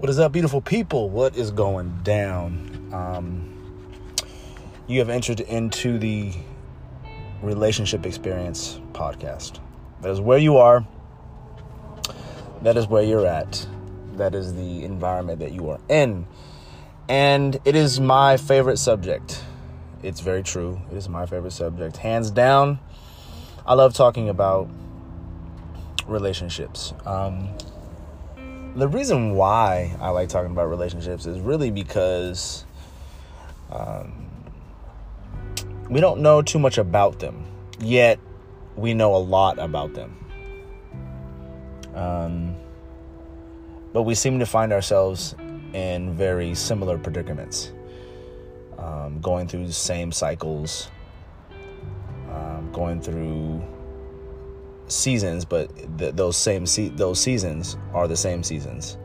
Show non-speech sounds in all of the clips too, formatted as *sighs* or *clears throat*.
What is up, beautiful people? What is going down? Um, you have entered into the Relationship Experience podcast. That is where you are. That is where you're at. That is the environment that you are in. And it is my favorite subject. It's very true. It is my favorite subject. Hands down, I love talking about relationships. Um, the reason why I like talking about relationships is really because um, we don't know too much about them, yet we know a lot about them. Um, but we seem to find ourselves in very similar predicaments, um, going through the same cycles, um, going through seasons, but th- those same se- those seasons are the same seasons,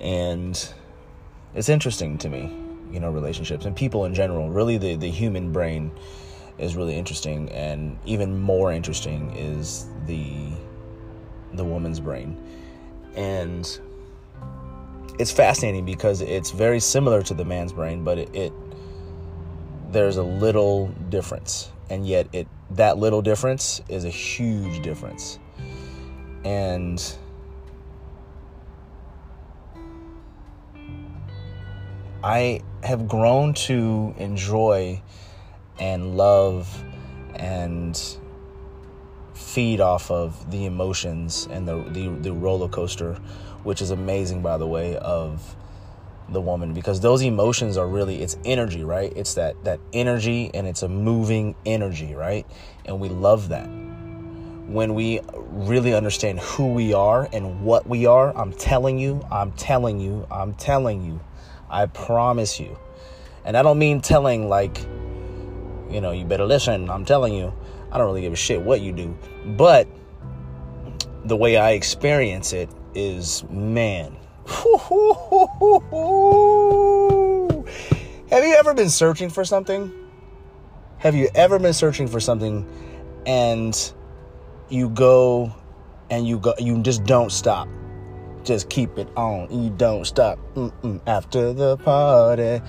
and it's interesting to me, you know, relationships and people in general. Really, the the human brain is really interesting, and even more interesting is the the woman's brain, and it's fascinating because it's very similar to the man's brain, but it, it there's a little difference, and yet it that little difference is a huge difference. And I have grown to enjoy and love and feed off of the emotions and the, the, the roller coaster, which is amazing, by the way, of the woman because those emotions are really it's energy right? It's that that energy and it's a moving energy right? And we love that. When we really understand who we are and what we are i'm telling you i'm telling you i'm telling you. I promise you. And i don't mean telling like you know you better listen i'm telling you. I don't really give a shit what you do. But the way i experience it is man have you ever been searching for something? Have you ever been searching for something and you go and you go you just don't stop. Just keep it on. You don't stop Mm-mm. after the party.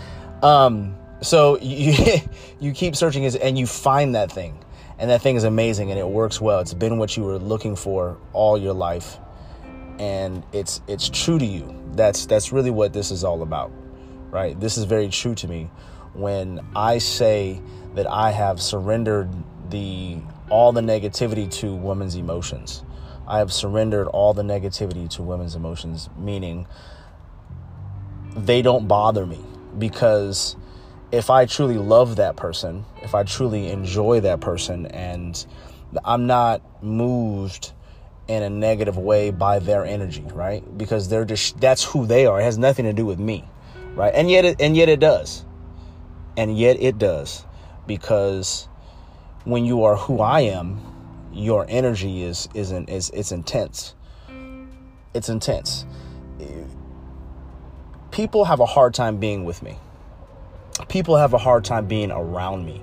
Um so *laughs* you you keep searching and you find that thing. And that thing is amazing and it works well. It's been what you were looking for all your life and it's it's true to you. That's that's really what this is all about. Right? This is very true to me when I say that I have surrendered the all the negativity to women's emotions. I have surrendered all the negativity to women's emotions, meaning they don't bother me because if I truly love that person, if I truly enjoy that person, and I'm not moved in a negative way by their energy, right? Because they're just that's who they are. It has nothing to do with me, right? And yet it and yet it does. And yet it does because when you are who I am, your energy is isn't is it's intense. It's intense. People have a hard time being with me. People have a hard time being around me.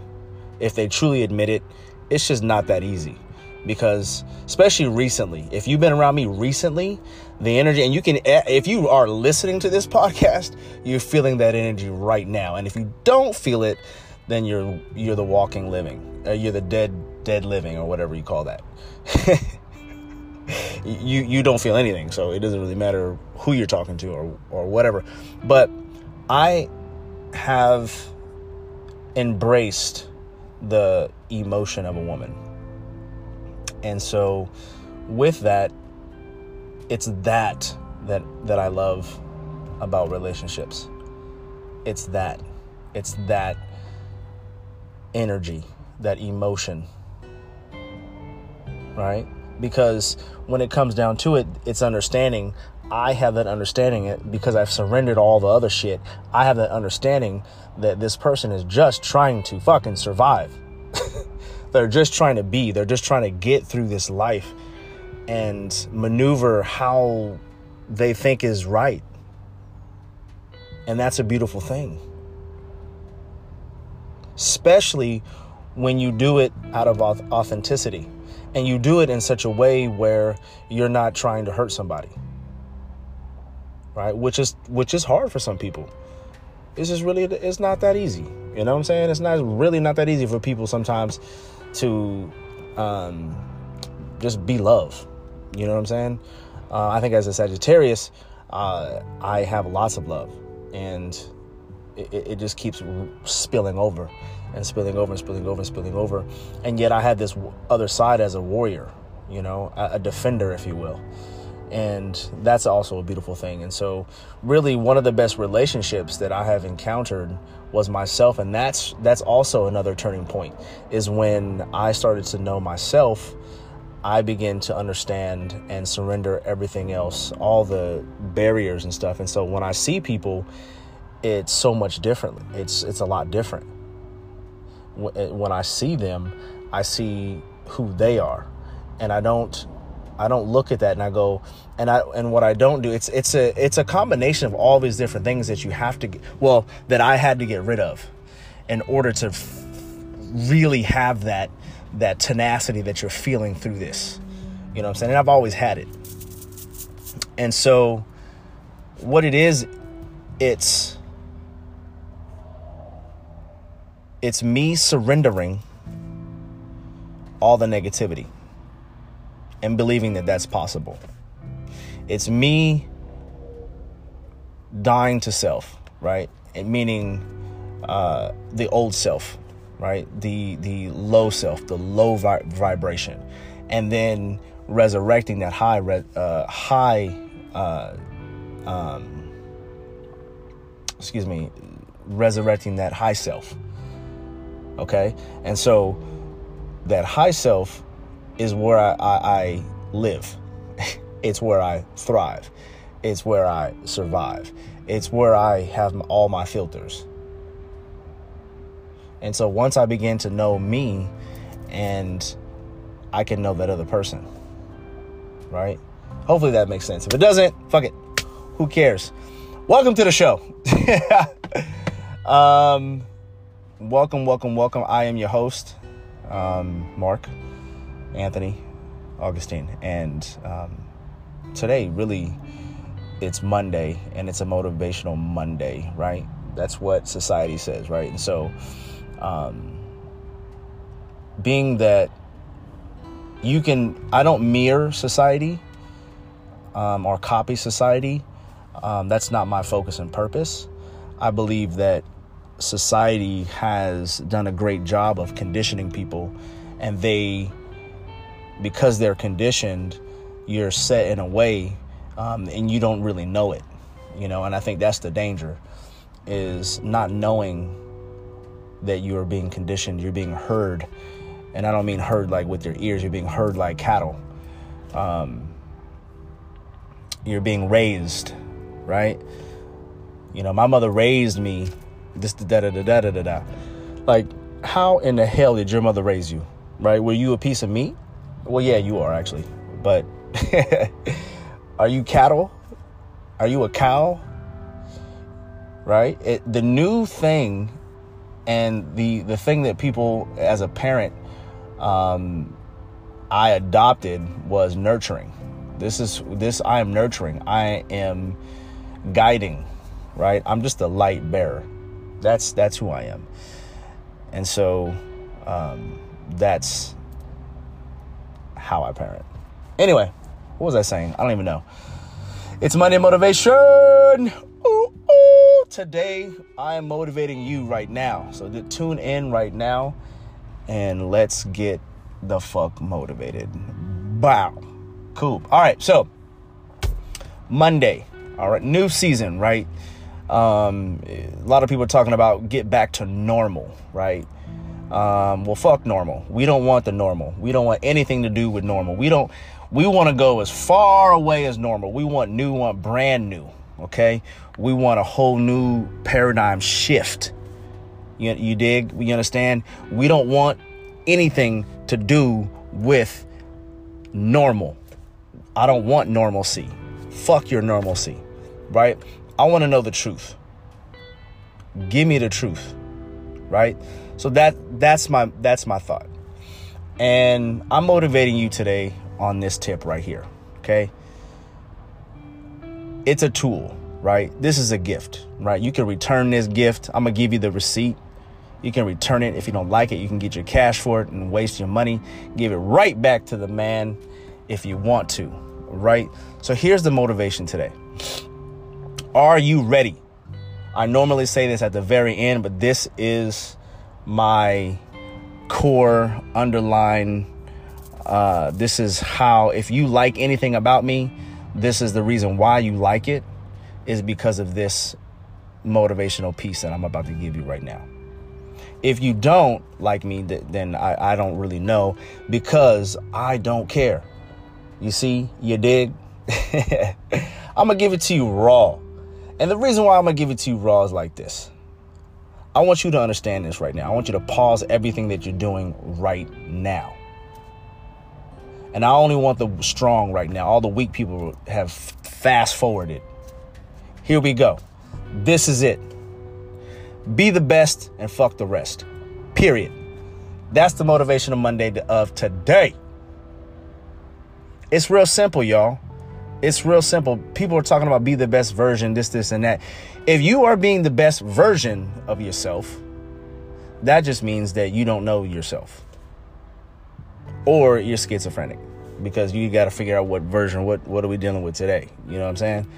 If they truly admit it, it's just not that easy because especially recently if you've been around me recently the energy and you can eh, if you are listening to this *laughs* podcast you're feeling that energy right now. And if you don't feel it then you're you're the walking living you're the dead dead living or whatever you call that. *laughs* You you don't feel anything so it doesn't really matter who you're talking to or or whatever. But i have embraced the emotion of a woman and so with that, it's that that that I love about relationships. It's that. It's that energy, that emotion. Right? Because when it comes down to it, it's understanding. I have that understanding it because I've surrendered all the other shit. I have that understanding that this person is just trying to fucking survive. *laughs* They're just trying to be, they're just trying to get through this life and maneuver how they think is right. And that's a beautiful thing. Especially when you do it out of authenticity and you do it in such a way where you're not trying to hurt somebody. right? Which is which is hard for some people. It's just really it's not that easy. You know what I'm saying? It's not really not that easy for people sometimes to um, just be love. You know what I'm saying? Uh, I think as a Sagittarius, uh, I have lots of love, and it, it just keeps spilling over and spilling over and spilling over and spilling over. And yet I have this other side as a warrior, you know, a, a defender, if you will. And that's also a beautiful thing. And so, really, one of the best relationships that I have encountered was myself, and that's that's also another turning point. Is when I started to know myself I begin to understand and surrender everything else, all the barriers and stuff. And so when I see people, it's so much differently. It's it's a lot different. Eh, when I see them, I see who they are, and I don't I don't look at that and I go and I and what I don't do it's it's a it's a combination of all these different things that you have to well that I had to get rid of in order to f- really have that that tenacity that you're feeling through this. You know what I'm saying? And I've always had it. And so what it is, it's it's me surrendering all the negativity and believing that that's possible. It's me dying to self, right? And meaning uh, the old self, right? The the low self, the low vi- vibration, and then resurrecting that high uh, high uh, um, excuse me, resurrecting that high self. Okay, and so that high self is where I, I, I live. *laughs* it's where I thrive. It's where I survive. It's where I have all my filters. And so once I begin to know me and I can know that other person. Right? Hopefully that makes sense. If it doesn't, fuck it. Who cares? Welcome to the show. *laughs* um welcome, welcome, welcome. I am your host, um, Mark Anthony Augustine. And um, today really it's Monday and it's a motivational Monday, right? That's what society says, right? And so um, being that you can, I don't mirror society um, or copy society. Um, that's not my focus and purpose. I believe that society has done a great job of conditioning people, and they, because they're conditioned, you're set in a way, um, and you don't really know it, you know. And I think that's the danger, is not knowing that you are being conditioned, you're being heard. And I don't mean heard like with your ears, you're being heard like cattle. Um, you're being raised, right? You know, my mother raised me this da da da da da da da. Like, how in the hell did your mother raise you? Right? Were you a piece of meat? Well, yeah, you are actually. But *laughs* are you cattle? Are you a cow? Right? It, the new thing and the the thing that people as a parent um, I adopted was nurturing. This is this I am nurturing. I am guiding, right? I'm just a light bearer. That's that's who I am. And so um, that's how I parent. Anyway, what was I saying? I don't even know. It's Monday motivation today I am motivating you right now. So tune in right now and let's get the fuck motivated. Wow. Cool. All right. So Monday. All right. New season, right? Um, a lot of people are talking about get back to normal, right? Um, well, fuck normal. We don't want the normal. We don't want anything to do with normal. We don't. We want to go as far away as normal. We want new. Want brand new okay? We want a whole new paradigm shift. You, you dig? We understand? We don't want anything to do with normal. I don't want normalcy. Fuck your normalcy, right? I want to know the truth. Give me the truth, right? So that that's my that's my thought. And I'm motivating you today on this tip right here, okay? it's a tool. right? This is a gift, right? You can return this gift. I'm going to give you the receipt. You can return it. If you don't like it, you can get your cash for it and waste your money. Give it right back to the man if you want to, right? So here's the motivation today. Are you ready? I normally say this at the very end, but this is my core underline. Uh, this is how, if you like anything about me, this is the reason why you like it, is because of this motivational piece that I'm about to give you right now. If you don't like me, then I, I don't really know because I don't care. You see, you dig? I'm going to give it to you raw. And the reason why I'm going to give it to you raw is like this. I want you to understand this right now. I want you to pause everything that you're doing right now. And I only want the strong right now. All the weak people have fast forwarded. Here we go. This is it. Be the best and fuck the rest. Period. That's the motivational Monday of today. It's real simple, y'all. It's real simple. People are talking about be the best version, this, this, and that. If you are being the best version of yourself, that just means that you don't know yourself. Or you're schizophrenic because you got to figure out what version, what, what are we dealing with today? You know what I'm saying?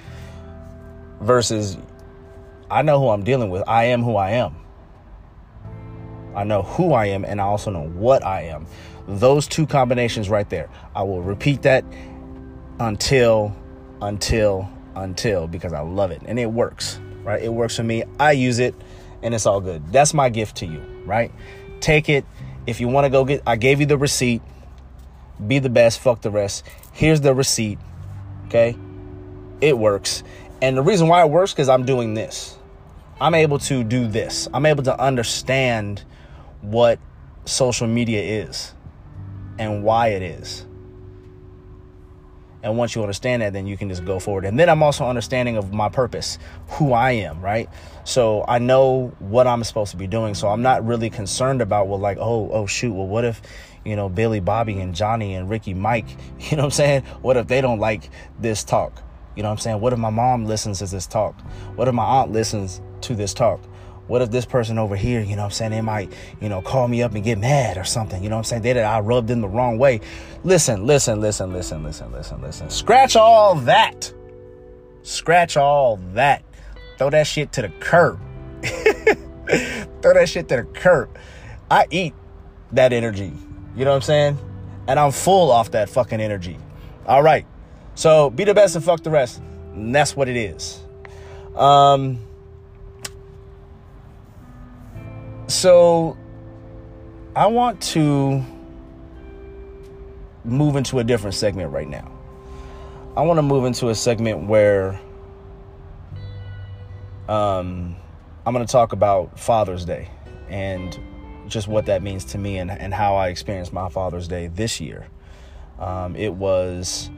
Versus, I know who I'm dealing with. I am who I am. I know who I am and I also know what I am. Those two combinations right there. I will repeat that until, until, until, because I love it and it works, right? It works for me. I use it and it's all good. That's my gift to you, right? Take it. If you want to go get, I gave you the receipt. Be the best, fuck the rest. Here's the receipt, okay? It works. And the reason why it works because I'm doing this. I'm able to do this. I'm able to understand what social media is and why it is. And once you understand that, then you can just go forward. And then I'm also understanding of my purpose, who I am, right? So I know what I'm supposed to be doing. So I'm not really concerned about, well, like, oh, oh, shoot, well, what if, you know, Billy, Bobby, and Johnny and Ricky, Mike, *laughs* you know what I'm saying? What if they don't like this talk? You know what I'm saying? What if my mom listens to this talk? What if my aunt listens to this talk? What if this person over here, you know what I'm saying, they might, you know, call me up and get mad or something, you know what I'm saying? They that I rubbed them the wrong way. Listen, listen, listen, listen, listen, listen, listen. Scratch all that. Scratch all that. Throw that shit to the curb. *laughs* Throw that shit to the curb. I eat that energy. You know what I'm saying? And I'm full off that fucking energy. All right. So be the best and fuck the rest. And that's what it is. Um, So I want to move into a different segment right now. I want to move into a segment where um, I'm going to talk about Father's Day and just what that means to me and, and how I experienced my Father's Day this year. Um, it was,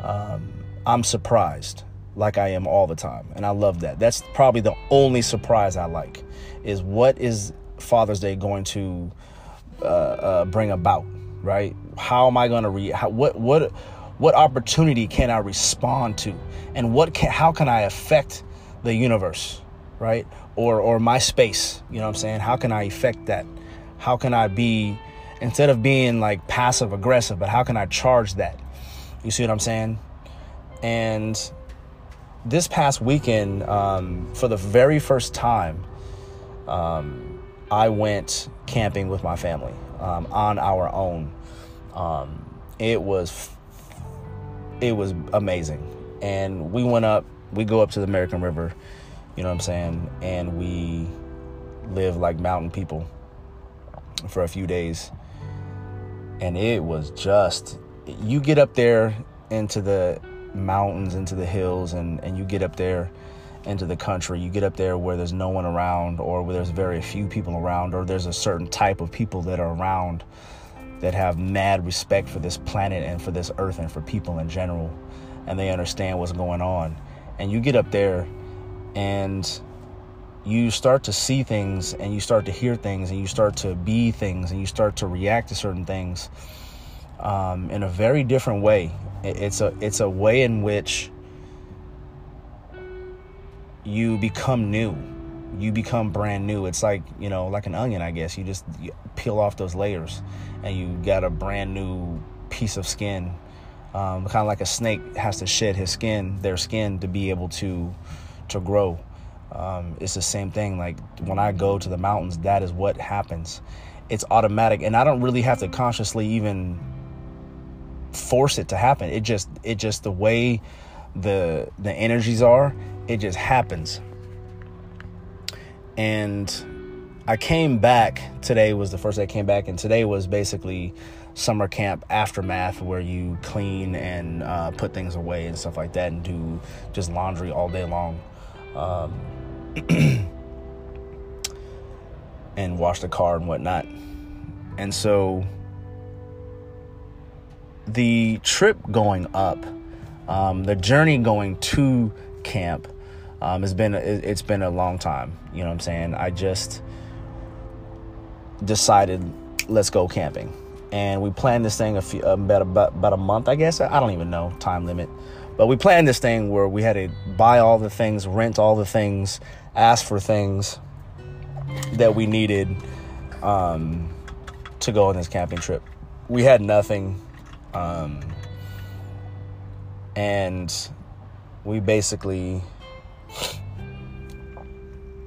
um, I'm surprised like I am all the time. And I love that. That's probably the only surprise I like is what is Father's Day going to uh, uh, bring about, right? How am I going to re? How, what what what opportunity can I respond to, and what can, how can I affect the universe, right? Or or my space. You know what I'm saying? How can I affect that? How can I be instead of being like passive aggressive, but how can I charge that? You see what I'm saying? And this past weekend, um, for the very first time, um, I went camping with my family um, on our own. Um, it was it was amazing, and we went up. We go up to the American River, you know what I'm saying, and we live like mountain people for a few days, and it was just you get up there into the mountains, into the hills, and and you get up there into the country, you get up there where there's no one around, or where there's very few people around, or there's a certain type of people that are around that have mad respect for this planet and for this earth and for people in general, and they understand what's going on. And you get up there and you start to see things and you start to hear things and you start to be things and you start to react to certain things um, in a very different way. It's a it's a way in which you become new. You become brand new. It's like, you know, like an onion, I guess. You just peel off those layers and you got a brand new piece of skin. Um, kind of like a snake has to shed his skin, their skin, to be able to to grow. Um, it's the same thing. Like when I go to the mountains, that is what happens. It's automatic, and I don't really have to consciously even force it to happen. It just it just the way the the energies are, it just happens. And I came back today was the first day I came back, and today was basically summer camp aftermath where you clean and uh, put things away and stuff like that, and do just laundry all day long. Um, *clears throat* and wash the car and whatnot. And so the trip going up, um, the journey going to camp, um, has been it's been a long time. You know what I'm saying? I just decided let's go camping, and we planned this thing a few about about, about a month, I guess. I don't even know time limit, but we planned this thing where we had to buy all the things, rent all the things, ask for things that we needed um, to go on this camping trip. We had nothing. Um, and we basically,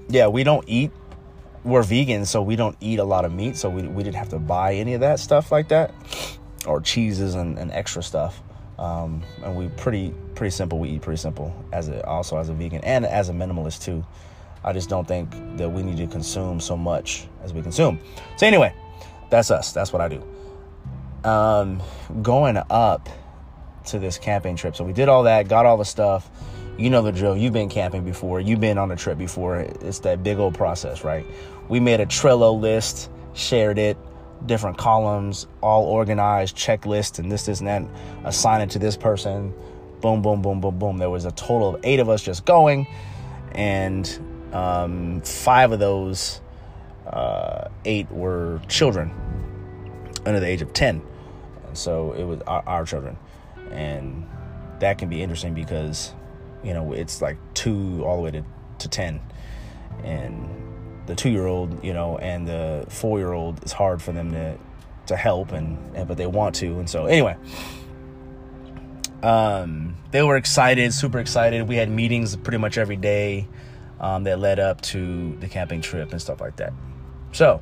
yeah, we don't eat. We're vegan, so we don't eat a lot of meat, so we, we didn't have to buy any of that stuff like that, or cheeses and, and extra stuff. Um, and we pretty pretty simple. We eat pretty simple as a, also as a vegan and as a minimalist too. I just don't think that we need to consume so much as we consume. So anyway, that's us. That's what I do. Um, going up to this camping trip. So we did all that, got all the stuff. You know the drill. You've been camping before. You've been on a trip before. It's that big old process, right? We made a Trello list, shared it, different columns, all organized, checklist, and this, this, and that. Assign it to this person. Boom, boom, boom, boom, boom. There was a total of eight of us just going, and um, five of those uh, eight were children under the age of 10. And so it was our, our, children. And that can be interesting because, you know, it's like two all the way to, to 10. And the two year old, you know, and the four year old, it's hard for them to, to help, and, and but they want to. And so, anyway. Um, they were excited, super excited. We had meetings pretty much every day um, that led up to the camping trip and stuff like that. So,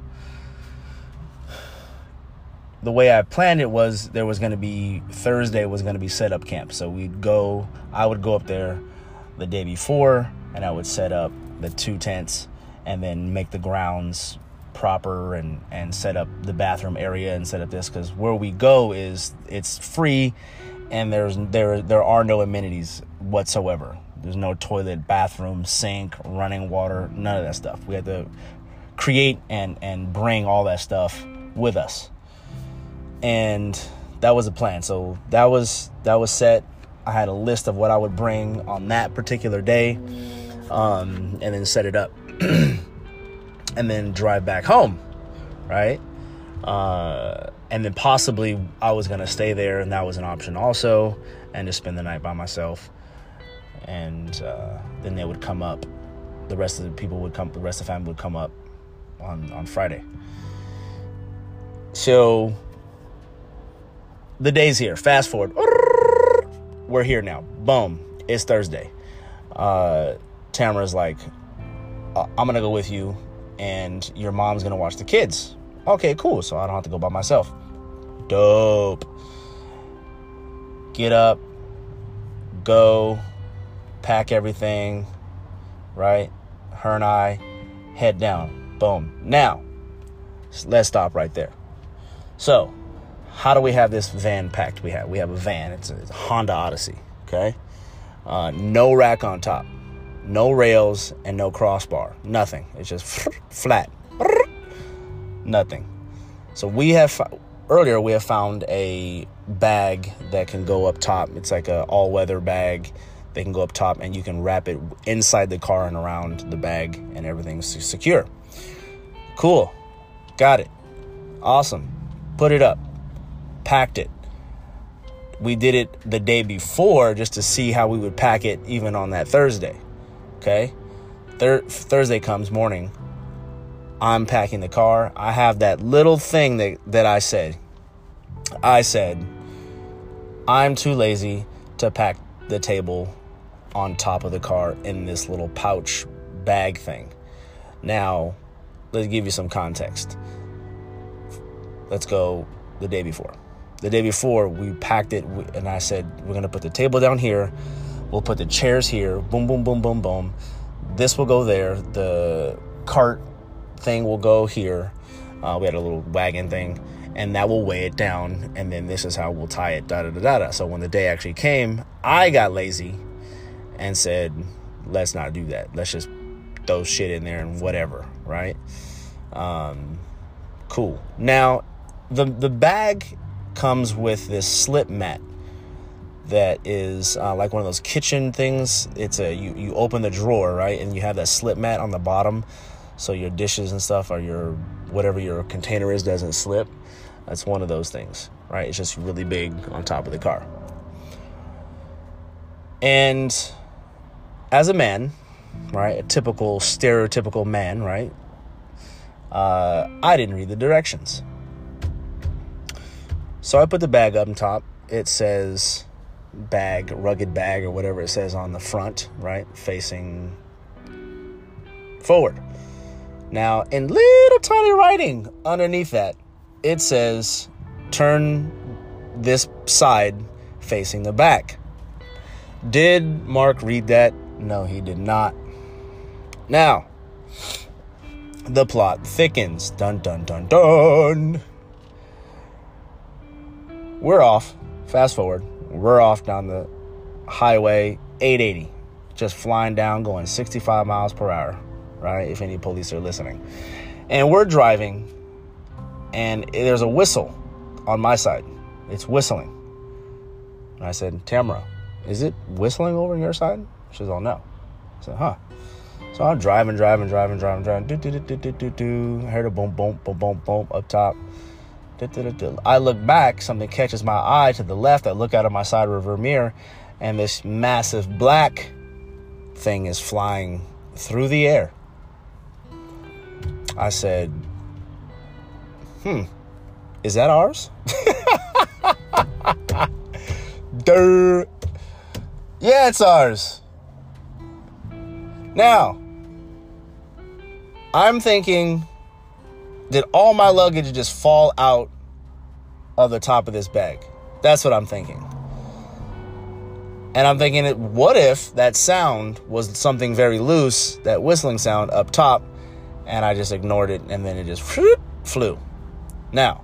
the way I planned it was there was going to be Thursday was going to be set up camp. So we'd go, I would go up there the day before and I would set up the two tents and then make the grounds proper and and set up the bathroom area and set up this cuz where we go is it's free and there's there there are no amenities whatsoever. There's no toilet, bathroom, sink, running water, none of that stuff. We had to create and and bring all that stuff with us. And that was a plan. So that was that was set. I had a list of what I would bring on that particular day, um, and then set it up, *clears throat* and then drive back home, right? Uh, and then possibly I was gonna stay there, and that was an option also, and just spend the night by myself and uh, then they would come up. The rest of the people would come. The rest of the family would come up on on Friday. So the day's here. Fast forward. We're here now. Boom. It's Thursday. Uh, Tamara's like, uh, I'm gonna go with you, and your mom's gonna watch the kids. Okay, cool. So I don't have to go by myself. Dope. Get up, go, pack everything, right? Her and I head down. Boom. Now, let's stop right there. So, how do we have this van packed? We have we have a van. It's a, it's a Honda Odyssey. Okay, uh, no rack on top, no rails, and no crossbar. Nothing. It's just *laughs* flat. *laughs* Nothing. So we have earlier we have found a bag that can go up top. It's like a all weather bag they can go up top and you can wrap it inside the car and around the bag and everything's secure. Cool. Got it. Awesome. Put it up. Packed it. We did it the day before just to see how we would pack it even on that Thursday. Okay? Thursday comes morning. I'm packing the car. I have that little thing that, that I said. I said, I'm too lazy to pack the table on top of the car in this little pouch bag thing. Now, let's give you some context. Let's go the day before. The day before, we packed it, and I said, We're going to put the table down here. We'll put the chairs here. Boom, boom, boom, boom, boom. This will go there. The cart thing will go here. Uh, we had a little wagon thing, and that will weigh it down. And then this is how we'll tie it. Da da da da. da. So when the day actually came, I got lazy and said, "Let's not do that. Let's just throw shit in there and whatever." Right? Um, cool. Now, the the bag comes with this slip mat that is uh, like one of those kitchen things. It's a you you open the drawer right, and you have that slip mat on the bottom, so your dishes and stuff or your whatever your container is doesn't slip. That's one of those things, right? It's just really big on top of the car. And as a man, right, a typical stereotypical man, right? Uh, I didn't read the directions. So I put the bag up on top. It says bag, rugged bag, or whatever it says on the front, right? Facing forward. Now, in little tiny writing underneath that, it says turn this side facing the back. Did Mark read that? No, he did not. Now, the plot thickens. Dun dun dun dun. We're off. Fast forward we're off down the highway 880, just flying down, going 65 miles per hour, right? If any police are listening. And we're driving, and there's a whistle on my side. It's whistling. And I said, Tamara, is it whistling over on your side? She says, Oh, no. I said, Huh. So I'm driving, driving, driving, driving, driving. Do, do, do, do, do, do, do. I heard a boom, boom, boom, boom, boom up top. I look back, something catches my eye to the left. I look out of my side rear mirror, and this massive black thing is flying through the air. I said, Hmm, is that ours? *laughs* Dirt. Yeah, it's ours. Now, I'm thinking did all my luggage just fall out of the top of this bag? That's what I'm thinking. And I'm thinking, what if that sound was something very loose, that whistling sound up top, and I just ignored it and then it just flew? Now,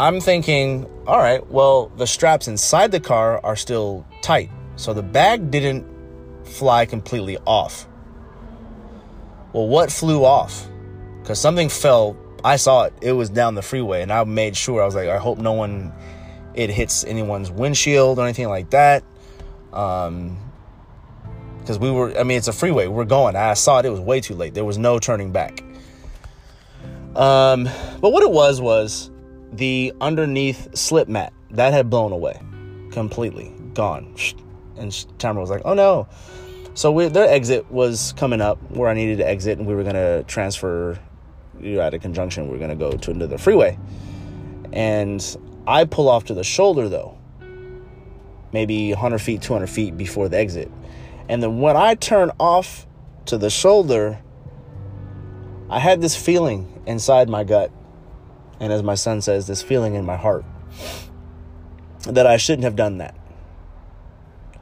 I'm thinking, all right, well, the straps inside the car are still tight. So the bag didn't fly completely off. Well, what flew off? Because something fell. I saw it. It was down the freeway, and I made sure. I was like, I hope no one it hits anyone's windshield or anything like that. Um, because we were. I mean, it's a freeway. We're going. I saw it. It was way too late. There was no turning back. Um, but what it was was the underneath slip mat that had blown away completely, gone. And Tamara was like, "Oh no." So we, their exit was coming up where I needed to exit, and we were gonna transfer you're at a conjunction, we're to go to another freeway. And I pull off to the shoulder though, maybe 100 feet, 200 feet before the exit. And then when I turn off to the shoulder, I had this feeling inside my gut. And as my son says, this feeling in my heart that I shouldn't have done that.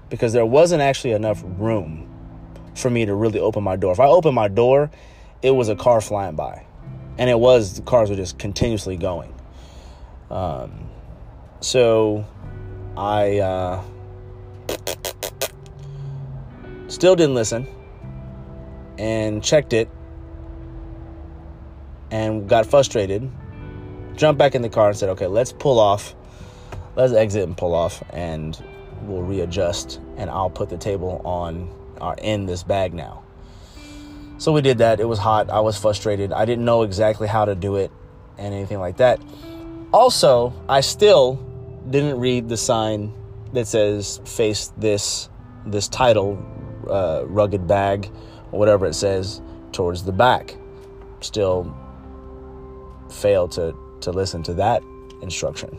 Because there wasn't actually enough room for me to really open my door. If I opened my door, it was a car flying by and it was the cars were just continuously going. Um, so I uh, still didn't listen and checked it and got frustrated. Jumped back in the car and said, "Okay, let's pull off. Let's exit and pull off, and we'll readjust. And I'll put the table on or in this bag now." So we did that. It was hot. I was frustrated. I didn't know exactly how to do it and anything like that. Also, I still didn't read the sign that says face this this title uh, rugged bag or whatever it says towards the back. Still failed to to listen to that instruction.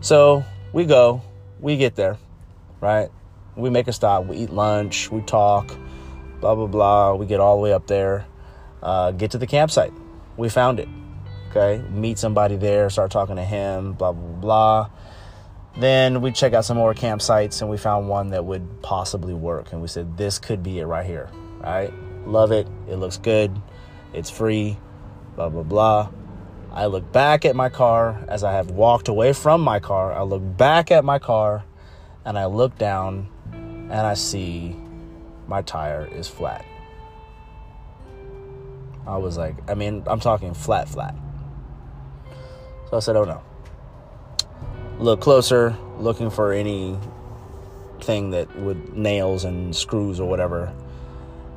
So we go, we get there, right? We make a stop, we eat lunch, we talk, blah blah blah. We get all the way up there, uh, get to the campsite. We found it. Okay, meet somebody there, start talking to him, blah blah blah. Then we check out some more campsites and we found one that would possibly work. And we said, this could be it right here. Right? Love it. It looks good. It's free. Blah, blah, blah. I look back at my car as I have walked away from my car. I look back at my car and I look down and I see my tire is flat. I was like, I mean, I'm talking flat, flat. So I said, oh no look closer, looking for anything that would nails and screws or whatever.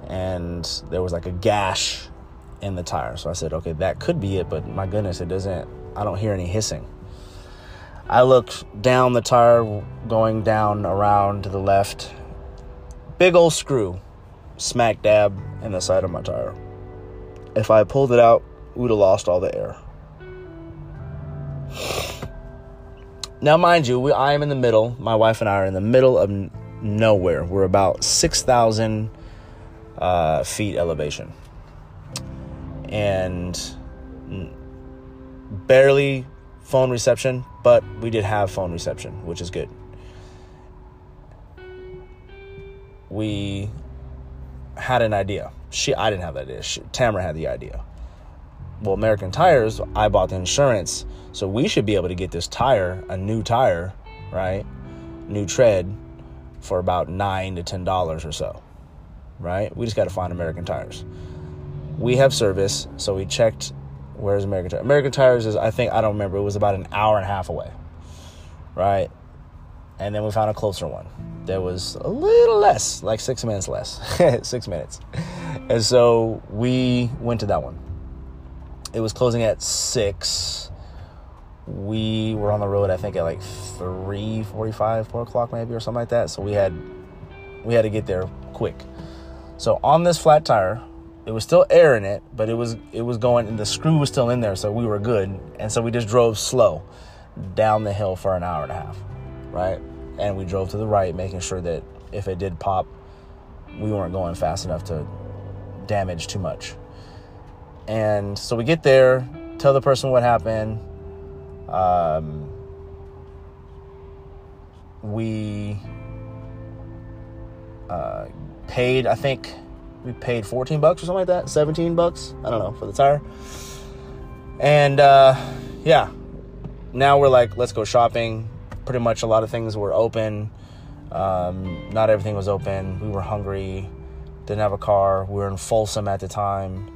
And there was like a gash in the tire. So I said, okay, that could be it, but my goodness, it doesn't, I don't hear any hissing. I looked down the tire, going down around to the left. Big old screw, smack dab in the side of my tire. If I pulled it out, would have lost all the air. *sighs* Now, mind you, we, I am in the middle. My wife and I are in the middle of n- nowhere. We're about 6,000 uh, feet elevation. And barely phone reception, but we did have phone reception, which is good. We had an idea. She, I didn't have that idea. She, Tamara had the idea. Well, American Tires, I bought the insurance so we should be able to get this tire, a new tire, right? New tread for about nine to ten dollars or so. Right? We just got to find American tires. We have service, so we checked where's American Tires. American Tires is I think I don't remember, it was about an hour and a half away. Right? And then we found a closer one. There was a little less, like six minutes less. *laughs* six minutes. And so we went to that one. It was closing at six we were on the road i think at like 3.45 4 o'clock maybe or something like that so we had we had to get there quick so on this flat tire it was still air in it but it was it was going and the screw was still in there so we were good and so we just drove slow down the hill for an hour and a half right and we drove to the right making sure that if it did pop we weren't going fast enough to damage too much and so we get there tell the person what happened um, we uh, paid, I think we paid 14 bucks or something like that, 17 bucks, I don't know, for the tire. And uh, yeah, now we're like, let's go shopping. Pretty much a lot of things were open. Um, not everything was open. We were hungry, didn't have a car. We were in Folsom at the time,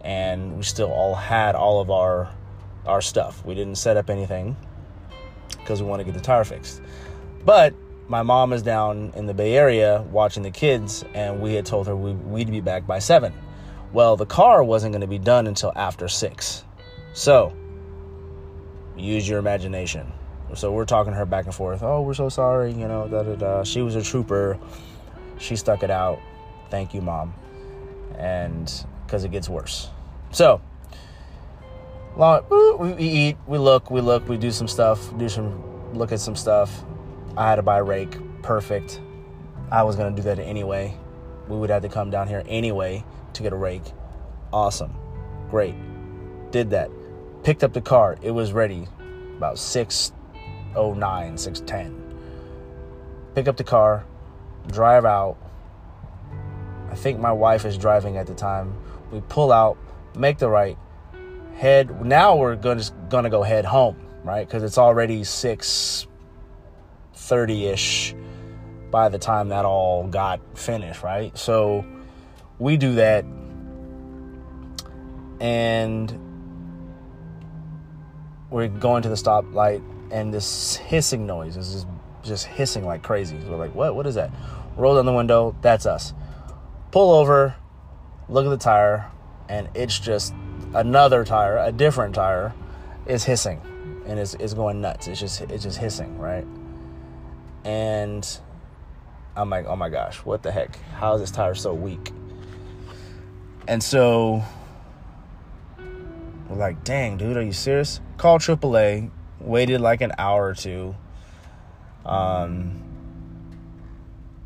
and we still all had all of our our stuff. We didn't set up anything because we want to get the tire fixed. But my mom is down in the Bay Area watching the kids, and we had told her we, would be back by seven. Well, the car wasn't going to be done until after six. So, use your imagination. So we're talking to her back and forth. Oh, we're so sorry, you know, da da da. She was a trooper. She stuck it out. Thank you, mom. And because it gets worse. So, long, we eat, we look, we look, we do some stuff, do some, look at some stuff. I had to buy rake, perfect. I was gonna do that anyway. We would have to come down here anyway to get a rake. Awesome, great. Did that. Picked up the car. It was ready. About 609, 610. Pick up the car, drive out. I think my wife is driving at the time. We pull out, make the right, head now we're gonna gonna go head home right because it's already 6 30ish by the time that all got finished right so we do that and we're going to the stoplight and this hissing noise is just, just hissing like crazy so we're like what what is that roll down the window that's us pull over look at the tire and it's just another tire, a different tire, is hissing and it's, is going nuts. It's just it's just hissing, right? And I'm like, oh my gosh, what the heck? How is this tire so weak? And so we're like, dang, dude, are you serious? Call AAA, waited like an hour or two. Um,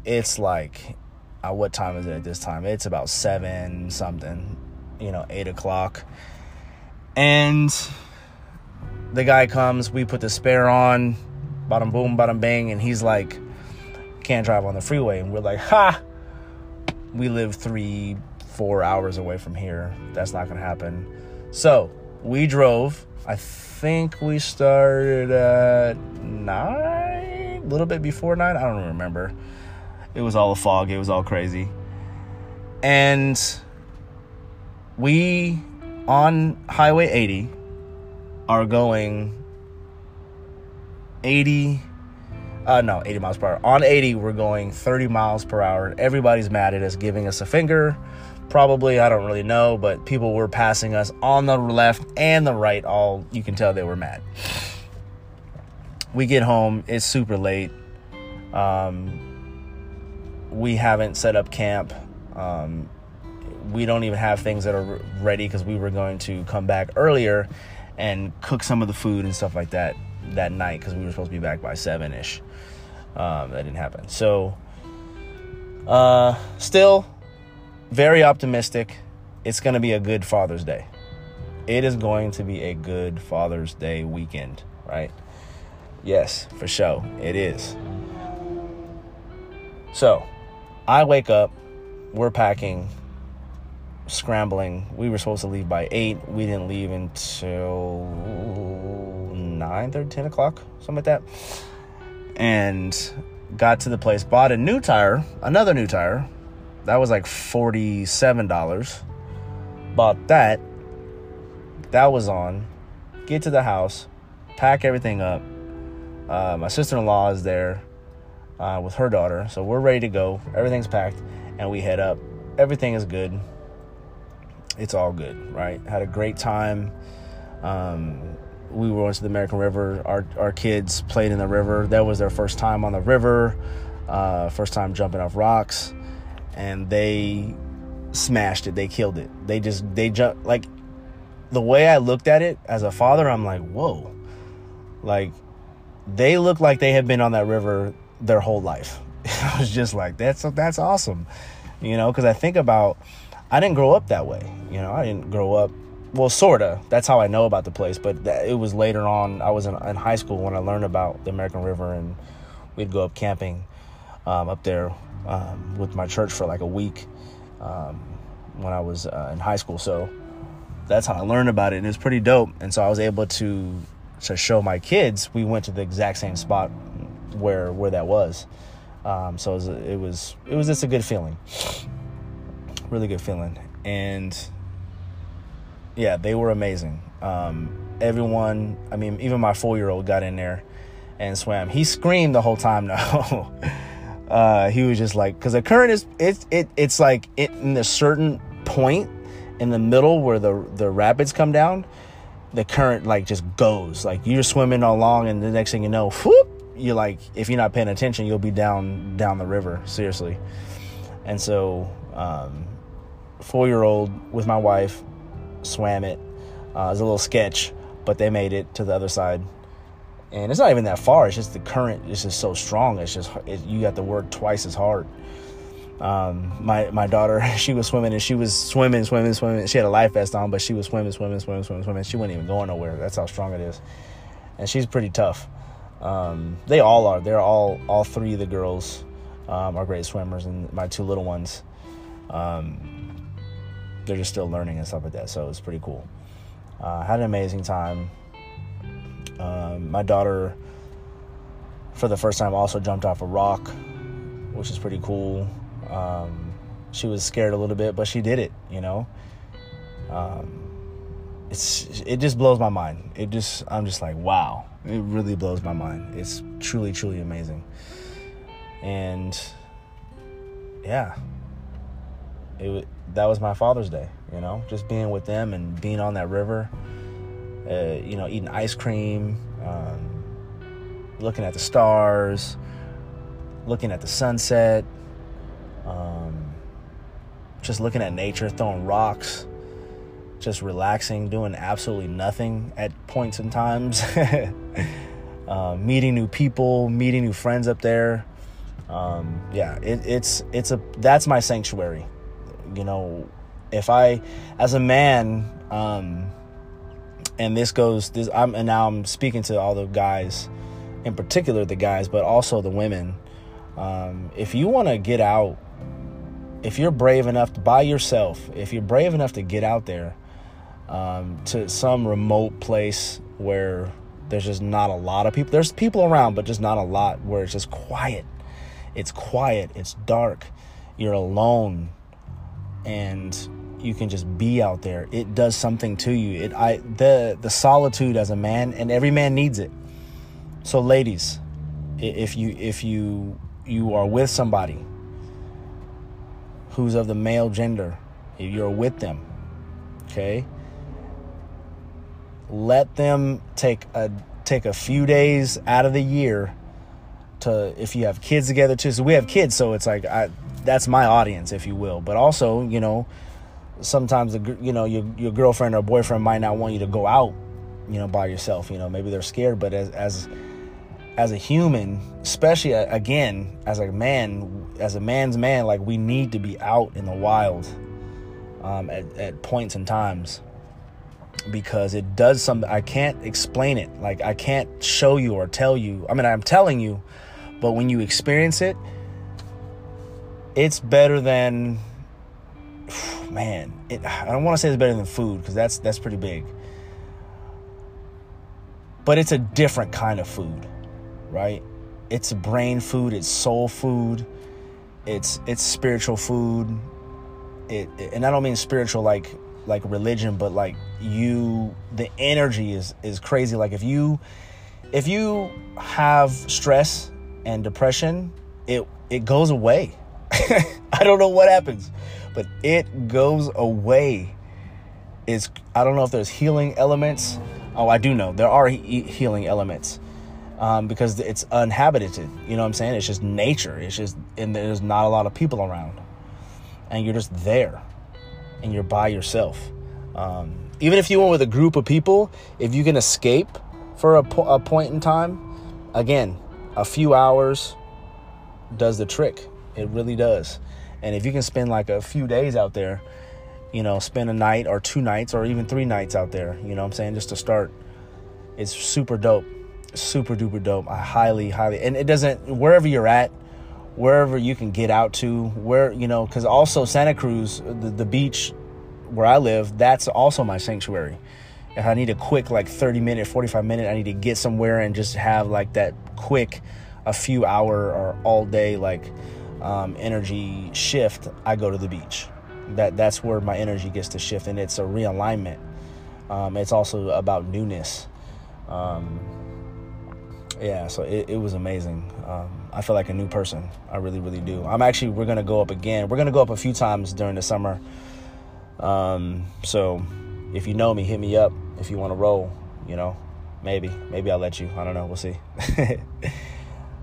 it's like, uh, what time is it at this time? It's about seven something, you know, eight o'clock. And the guy comes, we put the spare on, bottom boom, bottom bang, and he's like, can't drive on the freeway. And we're like, ha! We live three, four hours away from here. That's not gonna happen. So we drove. I think we started at nine, a little bit before nine. I don't remember. It was all a fog. It was all crazy. And we on Highway 80 are going 80 uh no 80 miles per hour on 80 we're going 30 miles per hour everybody's mad at us giving us a finger probably i don't really know but people were passing us on the left and the right all you can tell they were mad we get home it's super late um we haven't set up camp um we don't even have things that are ready because we were going to come back earlier and cook some of the food and stuff like that that night because we were supposed to be back by seven ish. Um, that didn't happen. So, uh, still very optimistic. It's going to be a good Father's Day. It is going to be a good Father's Day weekend, right? Yes, for sure. It is. So, I wake up, we're packing, scrambling. We were supposed to leave by 8. We didn't leave until 9 30, 10 o'clock, something like that. And got to the place, bought a new tire, another new tire. That was like $47. Bought that. That was on. Get to the house, pack everything up. Uh, my sister in law is there uh, with her daughter. So we're ready to go. Everything's packed, and we head up. Everything is good it's all good, right? Had a great time. Um, we went to the American River. Our our kids played in the river. That was their first time on the river, uh, first time jumping off rocks, and they smashed it. They killed it. They just they jump like the way I looked at it as a father. I'm like, whoa, like they look like they have been on that river their whole life. *laughs* I was just like, that's that's awesome, you know, because I think about I didn't grow up that way. You know, I didn't grow up. Well, sorta. That's how I know about the place. But it was later on. I was in, in, high school when I learned about the American River, and we'd go up camping um, up there um, with my church for like a week um, when I was uh, in high school. So that's how I learned about it, and it's pretty dope. And so I was able to to show my kids. We went to the exact same spot where where that was. Um, so it was, it was it was just a good feeling really good feeling. And yeah, they were amazing. Um, everyone, I mean, even my four year old got in there and swam. He screamed the whole time. No, *laughs* uh, he was just like, because the current is it's it it's like it, in a certain point in the middle where the the rapids come down, the current like just goes. Like you're swimming along, and the next thing you know, whoop, you're like, if you're not paying attention, you'll be down down the river. Seriously, and so um, four year old with my wife swam it. Uh, it was a little sketch, but they made it to the other side. And it's not even that far. It's just the current is just so strong. It's just it, you got to work twice as hard. Um, my my daughter, *laughs* she was swimming and she was swimming, swimming, swimming. She had a life vest on, but she was swimming, swimming, swimming, swimming, swimming. She wasn't even going nowhere. That's how strong it is. And she's pretty tough. Um, they all are. They're all all three of the girls um, are great swimmers, and my two little ones. Um, they're just still learning and stuff like that. So it's pretty cool. Uh, had an amazing time. Um, my daughter, for the first time, also jumped off a rock, which is pretty cool. Um, she was scared a little bit, but she did it. You know, um, it's it just blows my mind. It just I'm just like wow. It really blows my mind. It's truly truly amazing. And yeah, it that was my Father's Day. You know, just being with them and being on that river. Uh, you know, eating ice cream, um, looking at the stars. looking at the sunset, um, just looking at nature, throwing rocks, just relaxing, doing absolutely nothing at points and times, uh, *laughs* meeting new people, meeting new friends up there. Um, yeah, it, it's it's a that's my sanctuary. You know, if I, as a man, um, and this goes this I'm and now I'm speaking to all the guys, in particular the guys, but also the women. Um, if you want to get out, if you're brave enough to by yourself, if you're brave enough to get out there um, to some remote place where there's just not a lot of people. There's people around, but just not a lot. Where it's just quiet. It's quiet. It's dark. You're alone, and you can just be out there. It does something to you. It I the the solitude as a man, and every man needs it. So, ladies, if you if you you are with somebody who's of the male gender, if you're with them, okay, let them take a take a few days out of the year to if you have kids together too. So we have kids, so it's like I that's my audience, if you will. But also, you know, sometimes the you know your your girlfriend or boyfriend might not want you to go out, you know, by yourself. You know, maybe they're scared. But as as as a human, especially again as a man, as a man's man, like we need to be out in the wild um, at at points and times because it does something. I can't explain it. Like I can't show you or tell you. I mean, I'm telling you, but when you experience it, it's better than man, it, I don't want to say it's better than food because that's that's pretty big. But it's a different kind of food, right? It's brain food, it's soul food, it's it's spiritual food. It, and I don't mean spiritual like like religion, but like you the energy is is crazy. Like if you if you have stress and depression, it it goes away. *laughs* I don't know what happens but it goes away. It's I don't know if there's healing elements. Oh, I do know there are he- healing elements um, because it's uninhabited. You know what I'm saying? It's just nature. It's just and there's not a lot of people around, and you're just there, and you're by yourself. Um, even if you went with a group of people, if you can escape for a, po- a point in time, again, a few hours does the trick. It really does. And if you can spend like a few days out there, you know, spend a night or two nights or even three nights out there, you know what I'm saying, just to start, it's super dope. Super duper dope. I highly, highly, and it doesn't, wherever you're at, wherever you can get out to, where, you know, because also Santa Cruz, the, the beach where I live, that's also my sanctuary. If I need a quick, like 30 minute, 45 minute, I need to get somewhere and just have like that quick, a few hour or all day, like, um, energy shift, I go to the beach. That that's where my energy gets to shift, and it's a realignment. Um, it's also about newness. Um, yeah, so it, it was amazing. Um, I feel like a new person. I really, really do. I'm actually we're gonna go up again. We're gonna go up a few times during the summer. Um, so if you know me, hit me up if you want to roll. You know, maybe, maybe I'll let you. I don't know. We'll see. *laughs*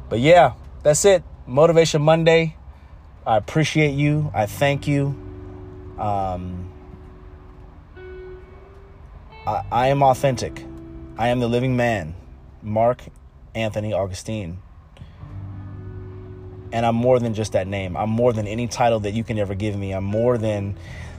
but yeah, that's it. Motivation Monday. I appreciate you. I thank you. Um, I, I am authentic. I am the living man, Mark Anthony Augustine. And I'm more than just that name. I'm more than any title that you can ever give me. I'm more than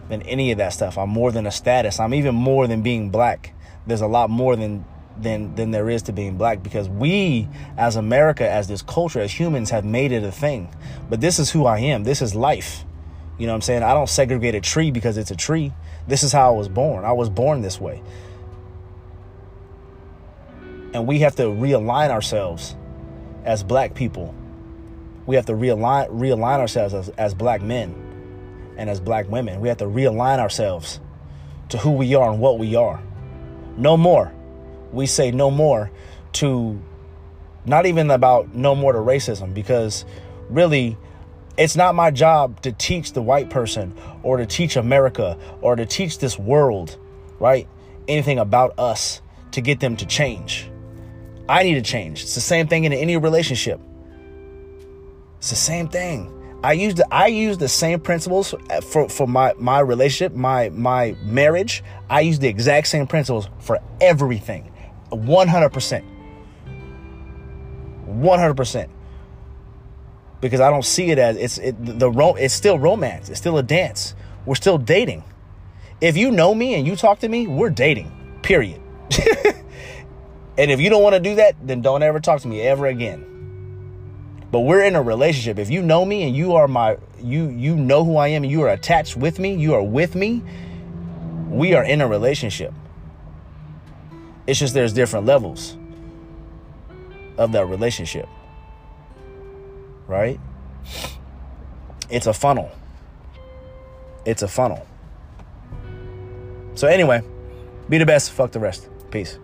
than any of that stuff. I'm more than a status. I'm even more than being black. There's a lot more than than than there is to being black because we as America as this culture as humans have made it a thing. But this is who I am. This is life. You know what I'm saying? I don't segregate a tree because it's a tree. This is how I was born. I was born this way. And we have to realign ourselves as black people. We have to realign realign ourselves as, as black men and as black women. We have to realign ourselves to who we are and what we are. No more we say no more to not even about no more to racism because really it's not my job to teach the white person or to teach America or to teach this world, right? Anything about us to get them to change. I need to change. It's the same thing in any relationship. It's the same thing. I use the I use the same principles for, for my, my relationship, my my marriage. I use the exact same principles for everything. 100%. 100%. Because I don't see it as it's it, the it's still romance. It's still a dance. We're still dating. If you know me and you talk to me, we're dating. Period. *laughs* and if you don't want to do that, then don't ever talk to me ever again. But we're in a relationship. If you know me and you are my you you know who I am and you are attached with me, you are with me, we are in a relationship. It's just there's different levels of that relationship. Right? It's a funnel. It's a funnel. So anyway, be the best, fuck the rest. Peace.